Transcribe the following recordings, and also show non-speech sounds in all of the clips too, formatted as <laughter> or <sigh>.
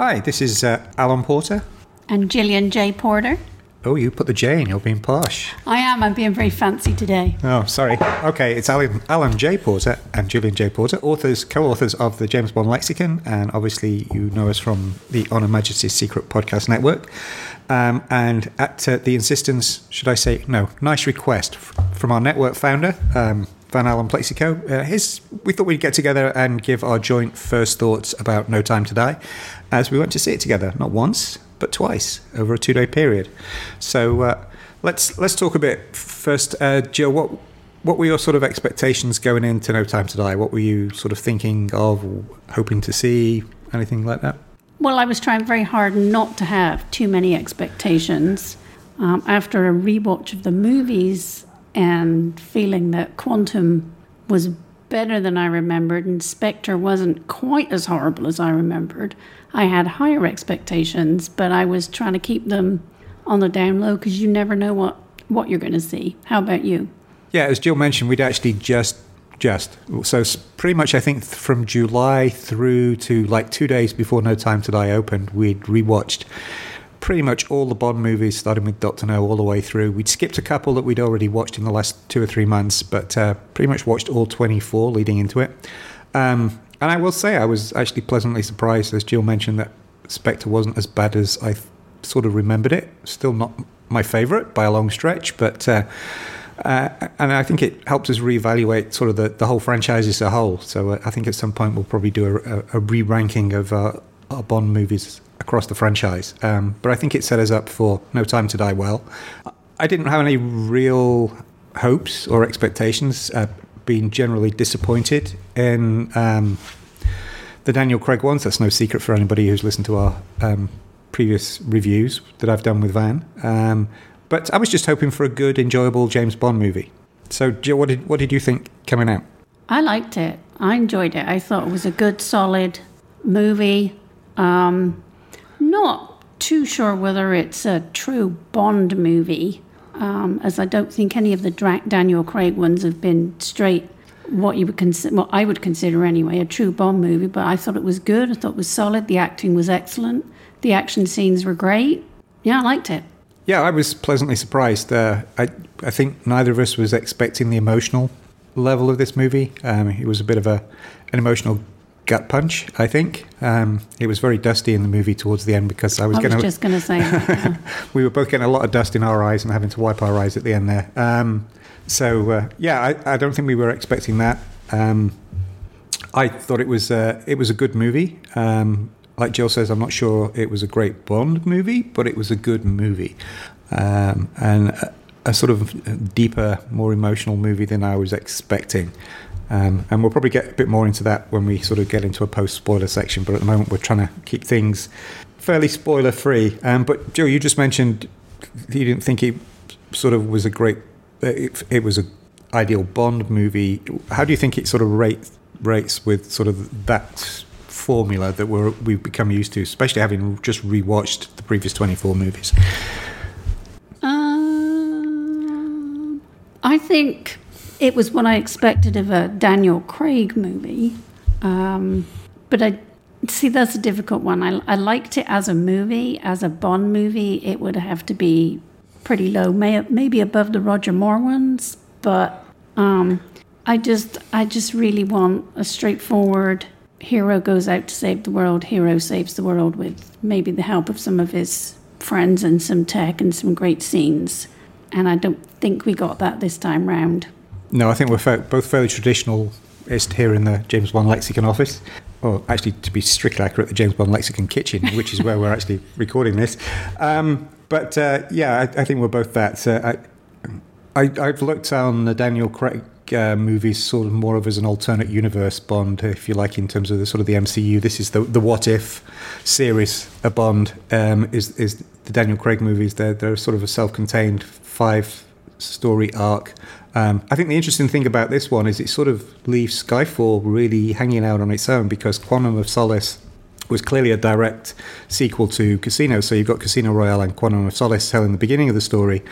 hi, this is uh, Alan Porter. And Gillian J. Porter. Oh, you put the J in, you're being posh. I am, I'm being very fancy today. Oh, sorry. Okay, it's Alan, Alan J. Porter and Gillian J. Porter, authors, co authors of the James Bond Lexicon, and obviously you know us from the On Her Majesty's Secret Podcast Network. Um, and at uh, the insistence, should I say, no, nice request from our network founder, um, Van Allen Plexico. Uh, his, we thought we'd get together and give our joint first thoughts about No Time to Die, as we went to see it together, not once, but twice over a two-day period. So uh, let's let's talk a bit first, uh, Jill. What what were your sort of expectations going into No Time to Die? What were you sort of thinking of, hoping to see, anything like that? Well, I was trying very hard not to have too many expectations. Um, after a rewatch of the movies and feeling that Quantum was better than I remembered and Spectre wasn't quite as horrible as I remembered, I had higher expectations, but I was trying to keep them on the down low because you never know what, what you're going to see. How about you? Yeah, as Jill mentioned, we'd actually just just so pretty much I think from July through to like two days before No Time to Die opened, we'd rewatched pretty much all the Bond movies, starting with Doctor No all the way through. We'd skipped a couple that we'd already watched in the last two or three months, but uh, pretty much watched all 24 leading into it. Um, and I will say, I was actually pleasantly surprised, as Jill mentioned, that Spectre wasn't as bad as I th- sort of remembered it. Still not my favourite by a long stretch, but. Uh, uh, and I think it helps us reevaluate sort of the, the whole franchise as a whole. So uh, I think at some point we'll probably do a, a, a re ranking of uh, our Bond movies across the franchise. Um, but I think it set us up for No Time to Die well. I didn't have any real hopes or expectations, uh, being generally disappointed in um, the Daniel Craig ones. That's no secret for anybody who's listened to our um, previous reviews that I've done with Van. Um, but I was just hoping for a good, enjoyable James Bond movie. So, what did, what did you think coming out? I liked it. I enjoyed it. I thought it was a good, solid movie. Um, not too sure whether it's a true Bond movie, um, as I don't think any of the Daniel Craig ones have been straight what you would consider, what I would consider anyway, a true Bond movie. But I thought it was good. I thought it was solid. The acting was excellent. The action scenes were great. Yeah, I liked it. Yeah, I was pleasantly surprised. Uh, I I think neither of us was expecting the emotional level of this movie. Um, it was a bit of a an emotional gut punch. I think um, it was very dusty in the movie towards the end because I was, I was gonna, just going to say that, yeah. <laughs> we were both getting a lot of dust in our eyes and having to wipe our eyes at the end there. Um, so uh, yeah, I, I don't think we were expecting that. Um, I thought it was uh, it was a good movie. Um, like Jill says, I'm not sure it was a great Bond movie, but it was a good movie, um, and a, sort of deeper, more emotional movie than I was expecting. Um, and we'll probably get a bit more into that when we sort of get into a post spoiler section. But at the moment, we're trying to keep things fairly spoiler free. Um, but Jill, you just mentioned you didn't think it sort of was a great. It, it was an ideal Bond movie. How do you think it sort of rate, rates with sort of that formula that we're, we've become used to, especially having just rewatched the previous 24 movies? I think it was what I expected of a Daniel Craig movie. Um, but I see that's a difficult one. I, I liked it as a movie, as a Bond movie. It would have to be pretty low, may, maybe above the Roger Moore ones. But um, I just, I just really want a straightforward hero goes out to save the world, hero saves the world with maybe the help of some of his friends and some tech and some great scenes. And I don't think we got that this time round. No, I think we're both fairly traditionalist here in the James Bond Lexicon office. Or actually, to be strictly accurate, the James Bond Lexicon kitchen, which is where we're actually <laughs> recording this. Um, but uh, yeah, I, I, think we're both that. So I, I, have looked on the Daniel Craig uh, movies sort of more of as an alternate universe Bond, if you like, in terms of the sort of the MCU. This is the the What If series. A Bond um, is is the Daniel Craig movies. They're they're sort of a self-contained five story arc. Um, I think the interesting thing about this one is it sort of leaves Skyfall really hanging out on its own because Quantum of Solace was clearly a direct sequel to Casino. So you've got Casino Royale and Quantum of Solace telling the beginning of the story.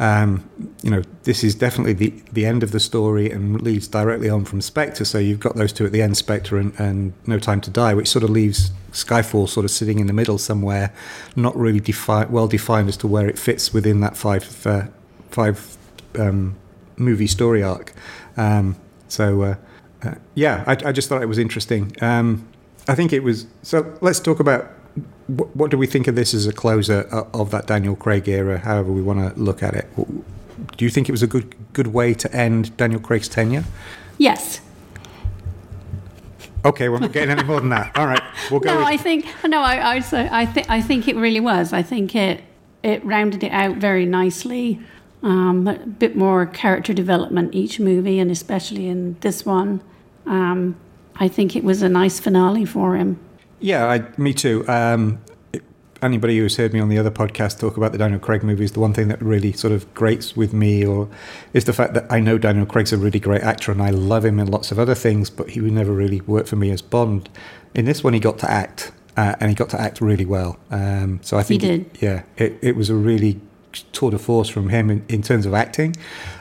Um, you know, this is definitely the, the end of the story and leads directly on from Spectre. So you've got those two at the end, Spectre and, and No Time to Die, which sort of leaves Skyfall sort of sitting in the middle somewhere, not really defi- well defined as to where it fits within that five uh, five um, movie story arc. Um, so uh, uh, yeah, I, I, just thought it was interesting. Um, I think it was. So let's talk about what, do we think of this as a closer of that Daniel Craig era. However, we want to look at it. Do you think it was a good good way to end Daniel Craig's tenure? Yes. Okay, we're not getting any more than that. All right, we'll go. No, with... I think no, I I, I think I think it really was. I think it it rounded it out very nicely. Um, a bit more character development each movie, and especially in this one. Um, I think it was a nice finale for him. Yeah, I, me too. Um, anybody who's heard me on the other podcast talk about the Daniel Craig movies, the one thing that really sort of grates with me or is the fact that I know Daniel Craig's a really great actor and I love him in lots of other things, but he would never really work for me as Bond. In this one, he got to act, uh, and he got to act really well. Um, so I think, he did. It, yeah, it, it was a really tour de force from him in, in terms of acting,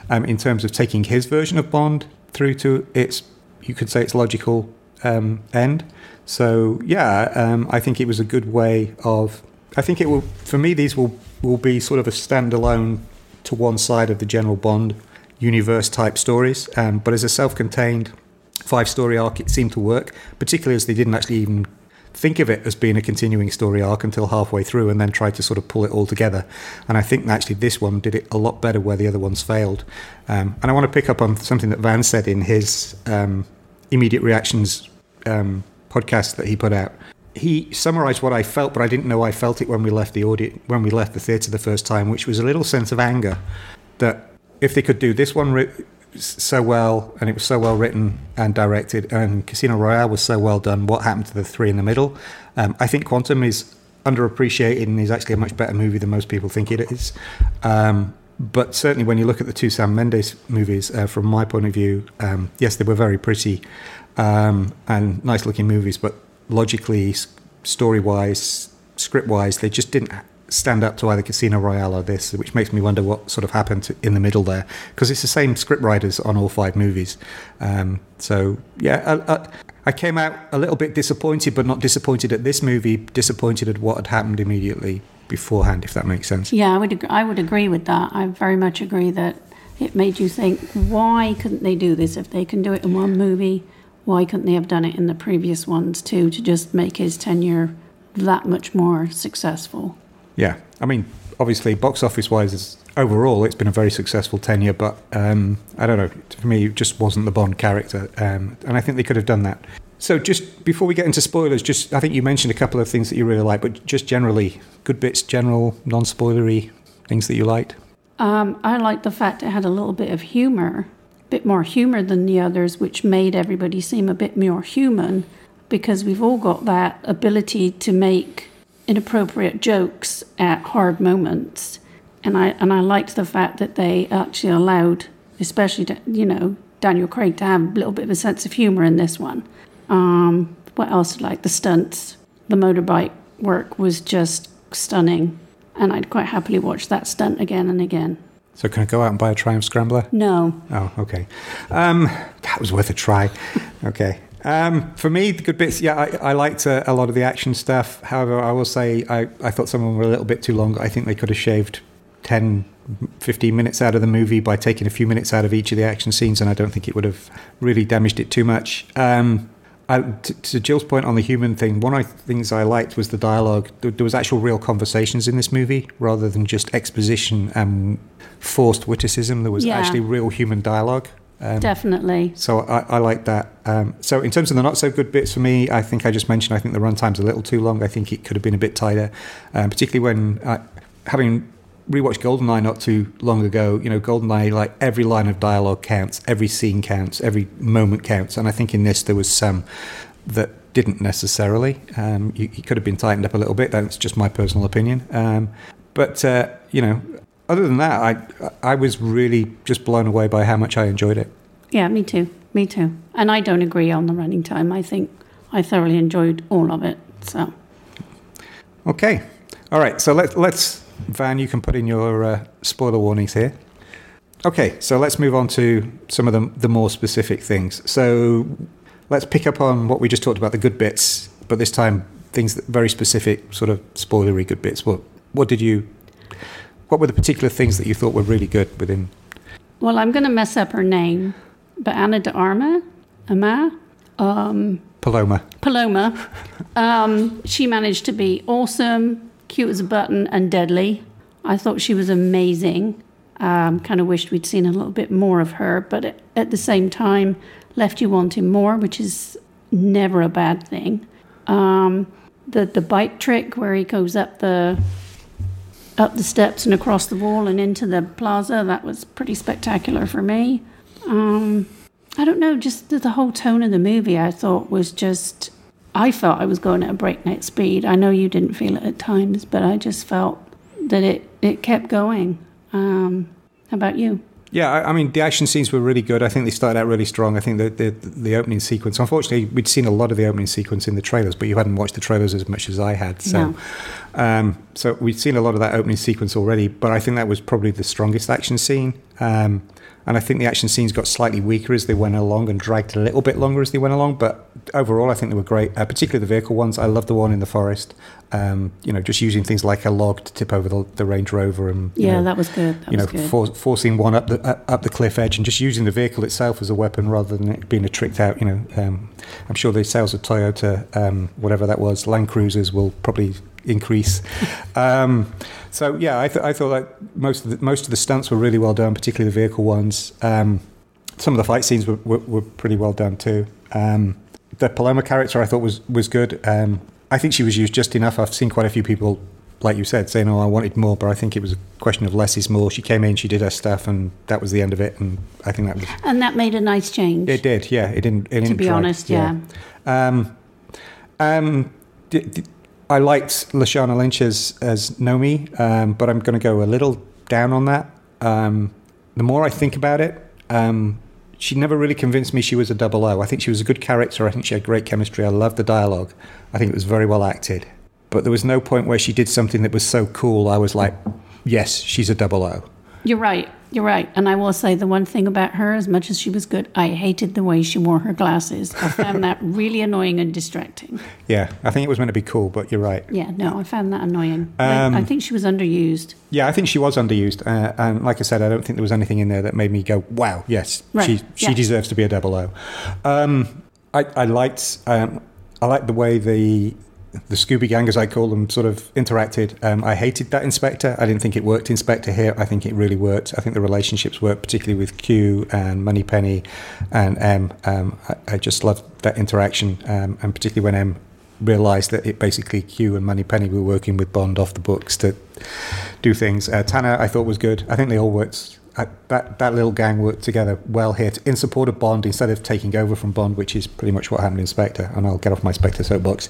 um, in terms of taking his version of Bond through to its, you could say, its logical um, end. So yeah, um, I think it was a good way of. I think it will for me. These will will be sort of a standalone to one side of the general Bond universe type stories, um, but as a self-contained five story arc, it seemed to work. Particularly as they didn't actually even think of it as being a continuing story arc until halfway through and then tried to sort of pull it all together. And I think actually this one did it a lot better where the other ones failed. Um, and I want to pick up on something that Van said in his um, immediate reactions um, podcast that he put out. He summarised what I felt, but I didn't know I felt it when we left the audience, when we left the theatre the first time, which was a little sense of anger that if they could do this one so well, and it was so well written and directed, and Casino Royale was so well done, what happened to the three in the middle? Um, I think Quantum is underappreciated and is actually a much better movie than most people think it is. Um, but certainly, when you look at the two Sam Mendes movies, uh, from my point of view, um, yes, they were very pretty um, and nice looking movies, but logically, story wise, script wise, they just didn't stand up to either Casino Royale or this, which makes me wonder what sort of happened in the middle there, because it's the same script writers on all five movies. Um, so yeah, I, came out a little bit disappointed, but not disappointed at this movie, disappointed at what had happened immediately beforehand, if that makes sense. Yeah, I would I would agree with that. I very much agree that it made you think, why couldn't they do this if they can do it in one movie? why couldn't they have done it in the previous ones too to just make his tenure that much more successful? Yeah, I mean, obviously, box office wise, overall, it's been a very successful tenure, but um, I don't know, for me, it just wasn't the Bond character, um, and I think they could have done that. So, just before we get into spoilers, just I think you mentioned a couple of things that you really like, but just generally, good bits, general, non spoilery things that you liked. Um, I liked the fact it had a little bit of humor a bit more humor than the others, which made everybody seem a bit more human because we've all got that ability to make inappropriate jokes at hard moments. And I and I liked the fact that they actually allowed, especially you know Daniel Craig, to have a little bit of a sense of humor in this one. Um, what else? Like the stunts, the motorbike work was just stunning, and I'd quite happily watch that stunt again and again. So can I go out and buy a Triumph Scrambler? No. Oh, okay. Um, that was worth a try. <laughs> okay. Um, for me, the good bits, yeah, I, I liked uh, a lot of the action stuff. However, I will say I, I thought some of them were a little bit too long. I think they could have shaved 10, 15 minutes out of the movie by taking a few minutes out of each of the action scenes, and I don't think it would have really damaged it too much. Um, I, to, to, Jill's point on the human thing, one of the things I liked was the dialogue. There, there was actual real conversations in this movie rather than just exposition and forced witticism. There was yeah. actually real human dialogue. Um, Definitely. So I, I like that. Um, so in terms of the not so good bits for me, I think I just mentioned I think the runtime's a little too long. I think it could have been a bit tighter, um, particularly when uh, having rewatched Goldeneye not too long ago. You know, Goldeneye like every line of dialogue counts, every scene counts, every moment counts, and I think in this there was some that didn't necessarily. Um, you, you, could have been tightened up a little bit. That's just my personal opinion. Um, but uh, you know, other than that, I I was really just blown away by how much I enjoyed it. Yeah, me too. Me too. And I don't agree on the running time. I think I thoroughly enjoyed all of it. So. Okay. All right. So let, let's Van, you can put in your uh, spoiler warnings here. Okay, so let's move on to some of the, the more specific things. So let's pick up on what we just talked about the good bits, but this time things that very specific, sort of spoilery good bits. What what did you? What were the particular things that you thought were really good within? Well, I'm going to mess up her name, but Anna de Arma, Ama, um, Paloma. Paloma. Um, she managed to be awesome, cute as a button, and deadly. I thought she was amazing. Um, kind of wished we'd seen a little bit more of her, but at, the same time, left you wanting more, which is never a bad thing. Um, the the bike trick where he goes up the up the steps and across the wall and into the plaza that was pretty spectacular for me. Um, I don't know, just the, the whole tone of the movie I thought was just. I felt I was going at a breakneck speed. I know you didn't feel it at times, but I just felt that it, it kept going. Um, how about you? Yeah, I, I, mean, the action scenes were really good. I think they started out really strong. I think the, the, the opening sequence, unfortunately, we'd seen a lot of the opening sequence in the trailers, but you hadn't watched the trailers as much as I had. So, No. um, so we'd seen a lot of that opening sequence already, but I think that was probably the strongest action scene. Um, and I think the action scenes got slightly weaker as they went along and dragged a little bit longer as they went along. But overall, I think they were great, uh, particularly the vehicle ones. I love the one in the forest. Um, you know, just using things like a log to tip over the, the Range Rover and you Yeah, know, that was good. That you know, good. for, forcing one up the up- up the cliff edge and just using the vehicle itself as a weapon rather than it being a tricked out. You know, um, I'm sure the sales of Toyota, um, whatever that was, Land Cruisers will probably increase. um, so yeah, I, th- I thought that most of the, most of the stunts were really well done, particularly the vehicle ones. Um, some of the fight scenes were, were, were pretty well done too. Um, the Paloma character I thought was was good. Um, I think she was used just enough. I've seen quite a few people, like you said, saying, "Oh, I wanted more," but I think it was a question of less is more. She came in, she did her stuff, and that was the end of it. And I think that was and that made a nice change. it. Did yeah? It didn't. It didn't to be drag, honest, yeah. Um, um, d- d- I liked Lashana Lynch as as Nomi, um, but I'm going to go a little down on that. Um, the more I think about it, um, she never really convinced me she was a double O. I think she was a good character. I think she had great chemistry. I loved the dialogue. I think it was very well acted. But there was no point where she did something that was so cool. I was like, yes, she's a double O. You're right. You're right. And I will say the one thing about her, as much as she was good, I hated the way she wore her glasses. I found that <laughs> really annoying and distracting. Yeah, I think it was meant to be cool, but you're right. Yeah, no, I found that annoying. Um, I, I think she was underused. Yeah, I think she was underused, uh, and like I said, I don't think there was anything in there that made me go, "Wow, yes, Right, she she yeah. deserves to be a double O." Um, I, I liked um, I liked the way the the Scooby Gang, as I call them, sort of interacted. Um, I hated that in Spectre. I didn't think it worked. In Spectre here, I think it really worked. I think the relationships worked, particularly with Q and Moneypenny and M. Um, I, I just loved that interaction, um, and particularly when M realised that it basically Q and Moneypenny were working with Bond off the books to do things. Uh, Tanner, I thought was good. I think they all worked. That that little gang worked together well here to, in support of Bond instead of taking over from Bond, which is pretty much what happened in Spectre. And I'll get off my Spectre soapbox.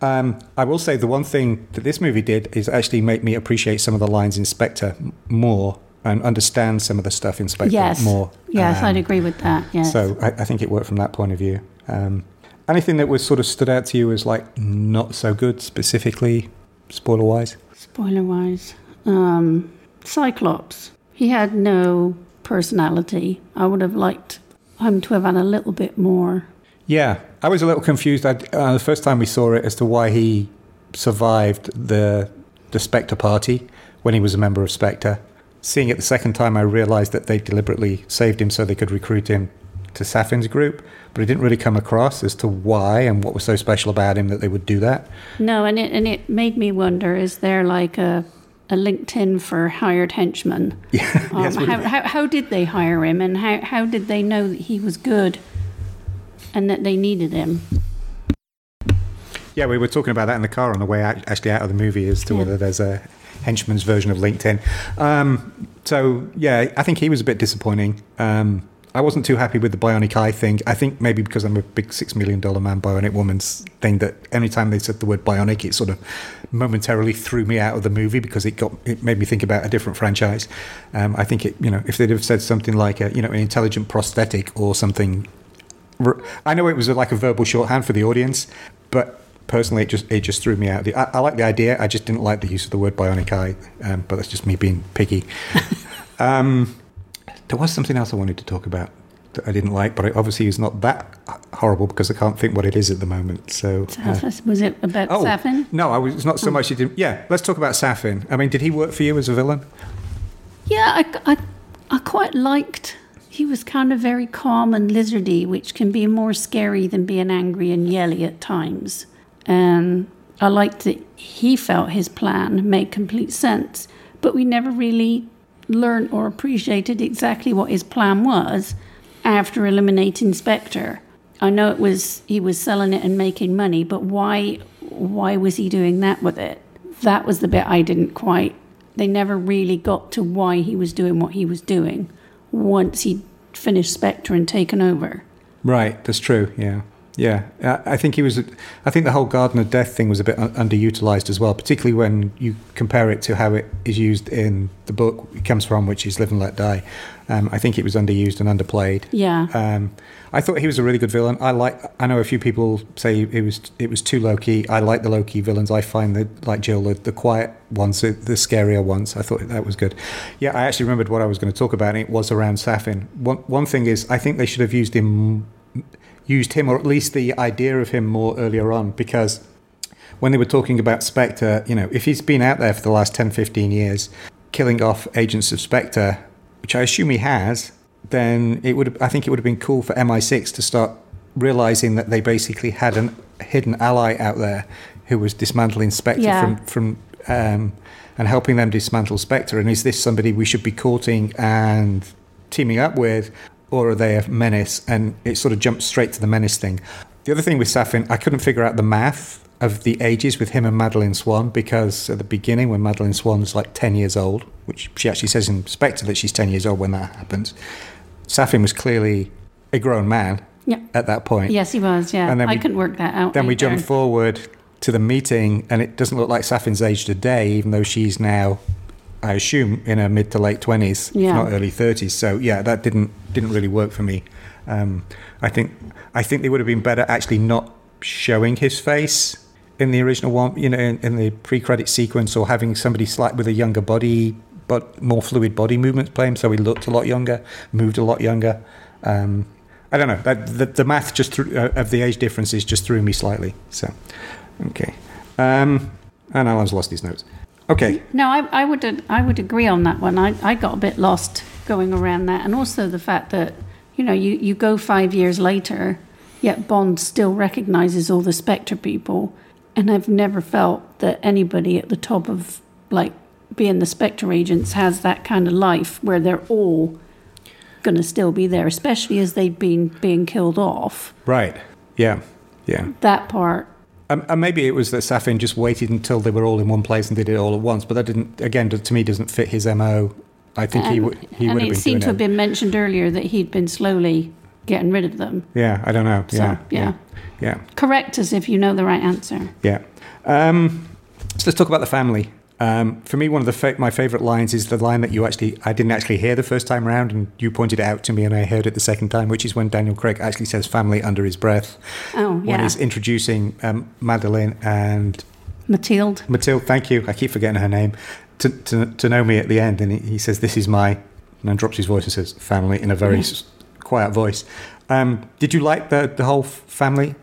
Um, I will say the one thing that this movie did is actually make me appreciate some of the lines in Spectre more and understand some of the stuff in Spectre Yes. more. Yes, Um, I'd agree with that. Yes. so I, I think it worked from that point of view. Um, anything that was sort of stood out to you as like not so good specifically, spoiler wise? Spoiler wise, um, Cyclops. He had no personality. I would have liked him to have had a little bit more. Yeah, I was a little confused. I, uh, the first time we saw it as to why he survived the the Spectre party when he was a member of Spectre. Seeing it the second time, I realised that they deliberately saved him so they could recruit him to Safin's group, but it didn't really come across as to why and what was so special about him that they would do that. No, and it and it made me wonder: is there like a a LinkedIn for hired henchmen? <laughs> Yeah, Um, yes, how, how how did they hire him, and how how did they know that he was good, and that they needed him? Yeah, we were talking about that in the car on the way out, actually out of the movie as to Yeah. whether there's a henchman's version of LinkedIn. Um, so yeah, I think he was a bit disappointing. Um, I wasn't too happy with the bionic eye thing. I think maybe because I'm a big six million dollar man, bionic woman's thing that any time they said the word bionic, it sort of momentarily threw me out of the movie because it got it made me think about a different franchise. Um, I think it, you know, if they'd have said something like a, you know, an intelligent prosthetic or something I know it was like a verbal shorthand for the audience, but personally, it just it just threw me out. I, I like the idea. I just didn't like the use of the word bionic eye. Um, but that's just me being picky. <laughs> um, there was something else I wanted to talk about that I didn't like, but it obviously is not that horrible because I can't think what it is at the moment. So. uh, Was it about Oh Safin? no! I was it's not so much. He didn't. Yeah, let's talk about Safin. I mean, did he work for you as a villain? Yeah, I, I, I quite liked. He was kind of very calm and lizardy, which can be more scary than being angry and yelly at times. And I liked that he felt his plan made complete sense, but we never really learned or appreciated exactly what his plan was after eliminating Spectre. I know it was he was selling it and making money, but why why was he doing that with it? That was the bit I didn't quite they never really got to why he was doing what he was doing once he'd finished Spectre and taken over. Right, that's true. Yeah, yeah. I think he was. I think the whole Garden of Death thing was a bit underutilized as well, particularly when you compare it to how it is used in the book it comes from, which is Live and Let Die. Um, I think it was underused and underplayed. Yeah. Um, I thought he was a really good villain. I like. I know a few people say it was it was too low key. I like the low key villains. I find that like Jill, the, the quiet ones, the, the scarier ones. I thought that was good. Yeah, I actually remembered what I was going to talk about. And it was around Safin. One one thing is, I think they should have used him, used him, or at least the idea of him more earlier on, because when they were talking about Spectre, you know, if he's been out there for the last 10, 15 years, killing off agents of Spectre, which I assume he has, then it would I think it would have been cool for MI6 to start realizing that they basically had a hidden ally out there who was dismantling Spectre Yeah. from from um, and helping them dismantle Spectre. And is this somebody we should be courting and teaming up with, or are they a menace? And it sort of jumps straight to the menace thing. The other thing with Safin, I couldn't figure out the math of the ages with him and Madeleine Swann because at the beginning, when Madeleine Swann's like 10 years old, which she actually says in Spectre that she's 10 years old when that happens, Safin was clearly a grown man Yeah. at that point. Yes, he was. Yeah. And then I we- couldn't work that out. Then we jump forward to the meeting, and it doesn't look like Safin's aged a day, even though she's now, I assume, in her mid to late twenties, Yeah. not early thirties. So yeah, that didn't didn't really work for me. Um, I think I think they would have been better actually not showing his face in the original one, you know, in, in the pre-credit sequence, or having somebody slight with a younger body, but more fluid body movements play him, so he looked a lot younger, moved a lot younger. Um, I don't know. That, the, the math just uh, of the age differences just threw me slightly. So, okay. Um, and Alan's lost his notes. Okay. No, I, I would I would agree on that one. I, I got a bit lost going around that, and also the fact that you know you, you go five years later, yet Bond still recognizes all the Spectre people, and I've never felt that anybody at the top of like being the Spectre agents has that kind of life where they're all going to still be there, especially as they've been being killed off. Right. Yeah. Yeah. That part, Um, and maybe it was that Safin just waited until they were all in one place and did it all at once. But that didn't, again, to me, doesn't fit his mo. I think he and, would he and would have it been seemed to doing have been mentioned earlier that he'd been slowly getting rid of them. Yeah. I don't know. So, Yeah. yeah. Yeah. Correct us if you know the right answer. Yeah. Um, so let's talk about the family. Um, for me, one of the fa- my favourite lines is the line that you actually I didn't actually hear the first time round, and you pointed it out to me, and I heard it the second time, which is when Daniel Craig actually says "family" under his breath Oh, when he's introducing um, Madeleine and Mathilde. Mathilde. Thank you. I keep forgetting her name. To to, to Nomi at the end, and he, he says, "This is my," and then drops his voice and says, "Family" in a very Yeah. s quiet voice. Um, did you like the the whole f- family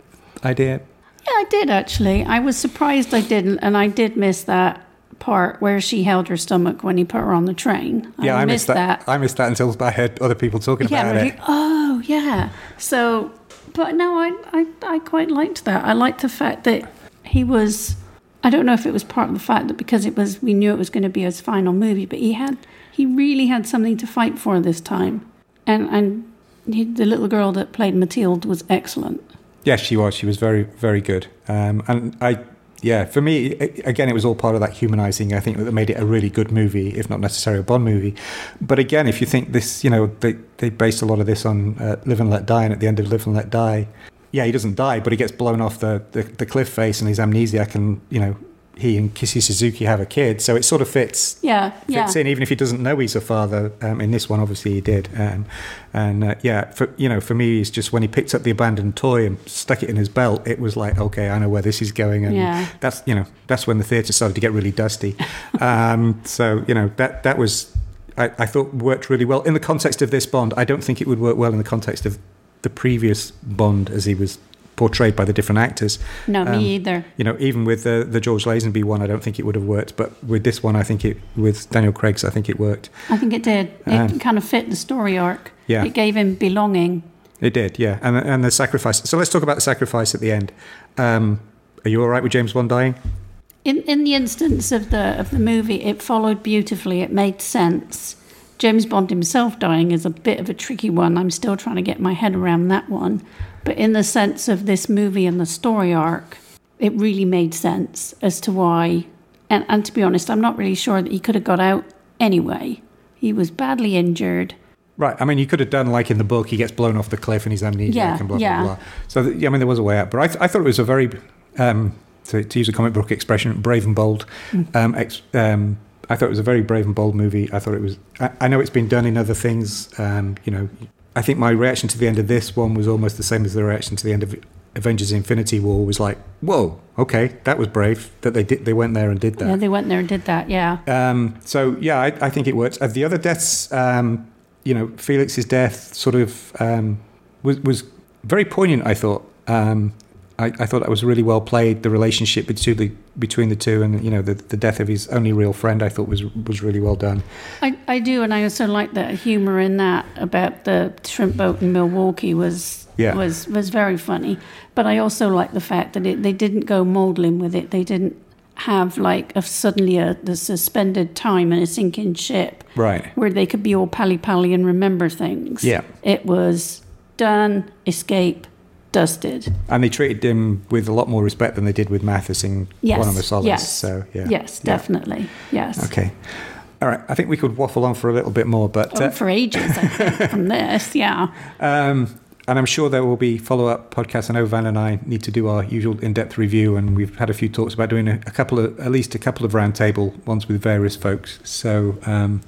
idea? Yeah, I did actually. I was surprised I didn't, and I did miss that part where she held her stomach when he put her on the train. Yeah, I, missed missed that. I missed that until I heard other people talking Yeah, about it. like, oh yeah. So, but no, I, I I quite liked that. I liked the fact that he was. I don't know if it was part of the fact that because it was we knew it was going to be his final movie, but he had he really had something to fight for this time, and and he, the little girl that played Mathilde was excellent. Yes, she was. She was very, very good. Um, and I, yeah, for me, again, it was all part of that humanizing. I think that made it a really good movie, if not necessarily a Bond movie. But again, if you think this, you know, they they based a lot of this on uh, Live and Let Die, and at the end of Live and Let Die, yeah, he doesn't die, but he gets blown off the, the, the cliff face, and he's amnesiac, and you know, he and Kissy Suzuki have a kid, so it sort of fits Yeah, yeah. fits in, even if he doesn't know he's a father. Um, in this one, obviously, he did. Um, and uh, yeah, for you know, for me, it's just when he picked up the abandoned toy and stuck it in his belt, it was like, okay, I know where this is going, and Yeah. that's you know, that's when the theatre started to get really dusty. <laughs> um, so you know, that that was, I, I thought worked really well in the context of this Bond. I don't think it would work well in the context of the previous Bond as he was portrayed by the different actors. No, Um, me either. You know, even with the the George Lazenby one, I don't think it would have worked. But with this one, I think it with Daniel Craig's, I think it worked. I think it did. It Um, kind of fit the story arc. Yeah. It gave him belonging. It did, yeah. And and the sacrifice. So let's talk about the sacrifice at the end. Um, are you all right with James Bond dying? In in the instance of the of the movie, it followed beautifully. It made sense. James Bond himself dying is a bit of a tricky one. I'm still trying to get my head around that one. But in the sense of this movie and the story arc, it really made sense as to why. And, and to be honest, I'm not really sure that he could have got out anyway. He was badly injured. Right. I mean, you could have done like in the book, he gets blown off the cliff and he's amnesiac Yeah, and blah yeah. blah blah. So yeah, I mean, there was a way out. But I, th- I thought it was a very, um, to, to use a comic book expression, brave and bold. Mm. Um, ex- um, I thought it was a very brave and bold movie. I thought it was. I, I know it's been done in other things. Um, you know, I think my reaction to the end of this one was almost the same as the reaction to the end of Avengers: Infinity War. Was like, whoa, okay, that was brave that they did. They went there and did that. Yeah, they went there and did that. Yeah. Um, so yeah, I, I think it works. Uh, the other deaths, um, you know, Felix's death sort of um, was was very poignant. I thought. I, I thought that was really well played. The relationship between the between the two, and you know, the, the death of his only real friend, I thought was was really well done. I, I do, and I also like the humour in that about the shrimp boat in Milwaukee was Yeah. was was very funny. But I also like the fact that it, they didn't go maudlin with it. They didn't have like a suddenly a the suspended time in a sinking ship Right. where they could be all pally pally and remember things. Yeah. it was done, escape, dusted. And they treated him with a lot more respect than they did with Mathis in Yes, One of the Solace. yes, So yeah. Yes, Yeah. definitely. Yes. Okay. All right. I think we could waffle on for a little bit more, but Oh, uh, for ages, I think, <laughs> from this, yeah. Um, and I'm sure there will be follow up podcasts. I know Van and I need to do our usual in depth review, and we've had a few talks about doing a, a couple of, at least a couple of roundtable ones with various folks. So um,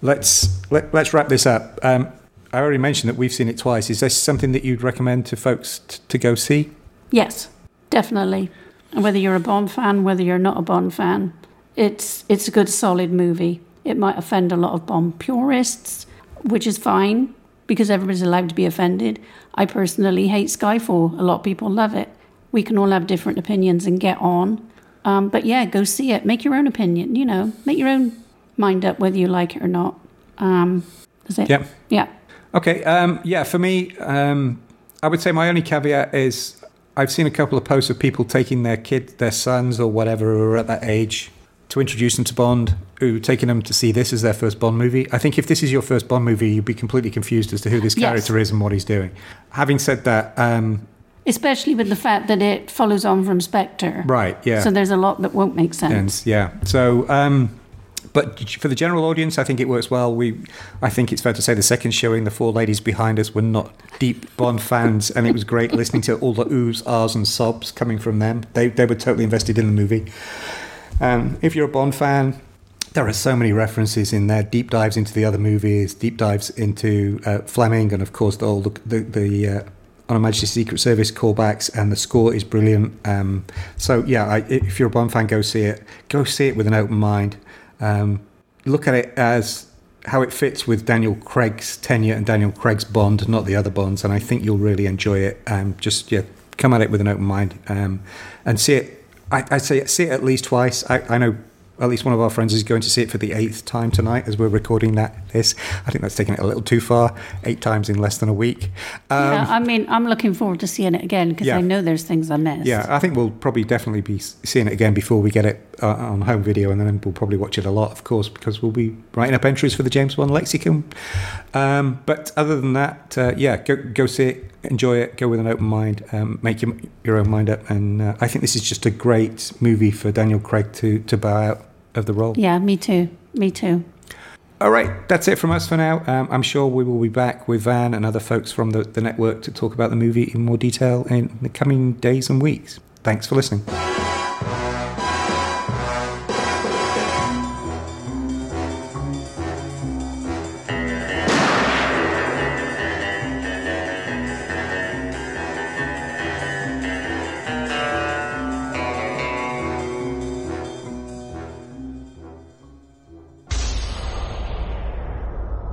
let's let, let's wrap this up. Um, I already mentioned that we've seen it twice. Is this something that you'd recommend to folks t- to go see? Yes, definitely. And whether you're a Bond fan, whether you're not a Bond fan, it's it's a good solid movie. It might offend a lot of Bond purists, which is fine because everybody's allowed to be offended. I personally hate Skyfall. A lot of people love it. We can all have different opinions and get on. Um, but yeah, go see it. Make your own opinion. You know, make your own mind up whether you like it or not. Um, that's it. Yep. Yeah. Okay. Um, yeah, for me, um, I would say my only caveat is I've seen a couple of posts of people taking their kids, their sons or whatever, who are at that age to introduce them to Bond, who taking them to see this as their first Bond movie. I think if this is your first Bond movie, you'd be completely confused as to who this Yes. character is and what he's doing. Having said that, um, Especially with the fact that it follows on from Spectre. right, yeah. So there's a lot that won't make sense. Yeah, so um, but for the general audience, I think it works well. We, I think it's fair to say the second showing, the four ladies behind us were not deep Bond fans, and it was great <laughs> listening to all the oohs, ahs, and sobs coming from them. They they were totally invested in the movie. Um, if you're a Bond fan, there are so many references in there, deep dives into the other movies, deep dives into uh, Fleming, and of course the the the, the uh, on Her Majesty's Secret Service callbacks, and the score is brilliant. Um, so yeah, I, if you're a Bond fan, go see it. Go see it with an open mind. Um, look at it as how it fits with Daniel Craig's tenure and Daniel Craig's Bond, not the other Bonds, and I think you'll really enjoy it. Um, just yeah, come at it with an open mind um, and see it. I, I'd say see it at least twice. I, I know at least one of our friends is going to see it for the eighth time tonight as we're recording that. This I think that's taking it a little too far. Eight times in less than a week. Um, yeah, I mean, I'm looking forward to seeing it again because Yeah. I know there's things I missed. Yeah, I think we'll probably definitely be seeing it again before we get it uh, on home video, and then we'll probably watch it a lot, of course, because we'll be writing up entries for the James Bond lexicon. Um, but other than that, uh, yeah, go go see it, enjoy it, go with an open mind, um, make your, your own mind up, and uh, I think this is just a great movie for Daniel Craig to to bow out of the role. Yeah, me too. Me too. All right, that's it from us for now. Um, I'm sure we will be back with Van and other folks from the, the network to talk about the movie in more detail in the coming days and weeks. Thanks for listening.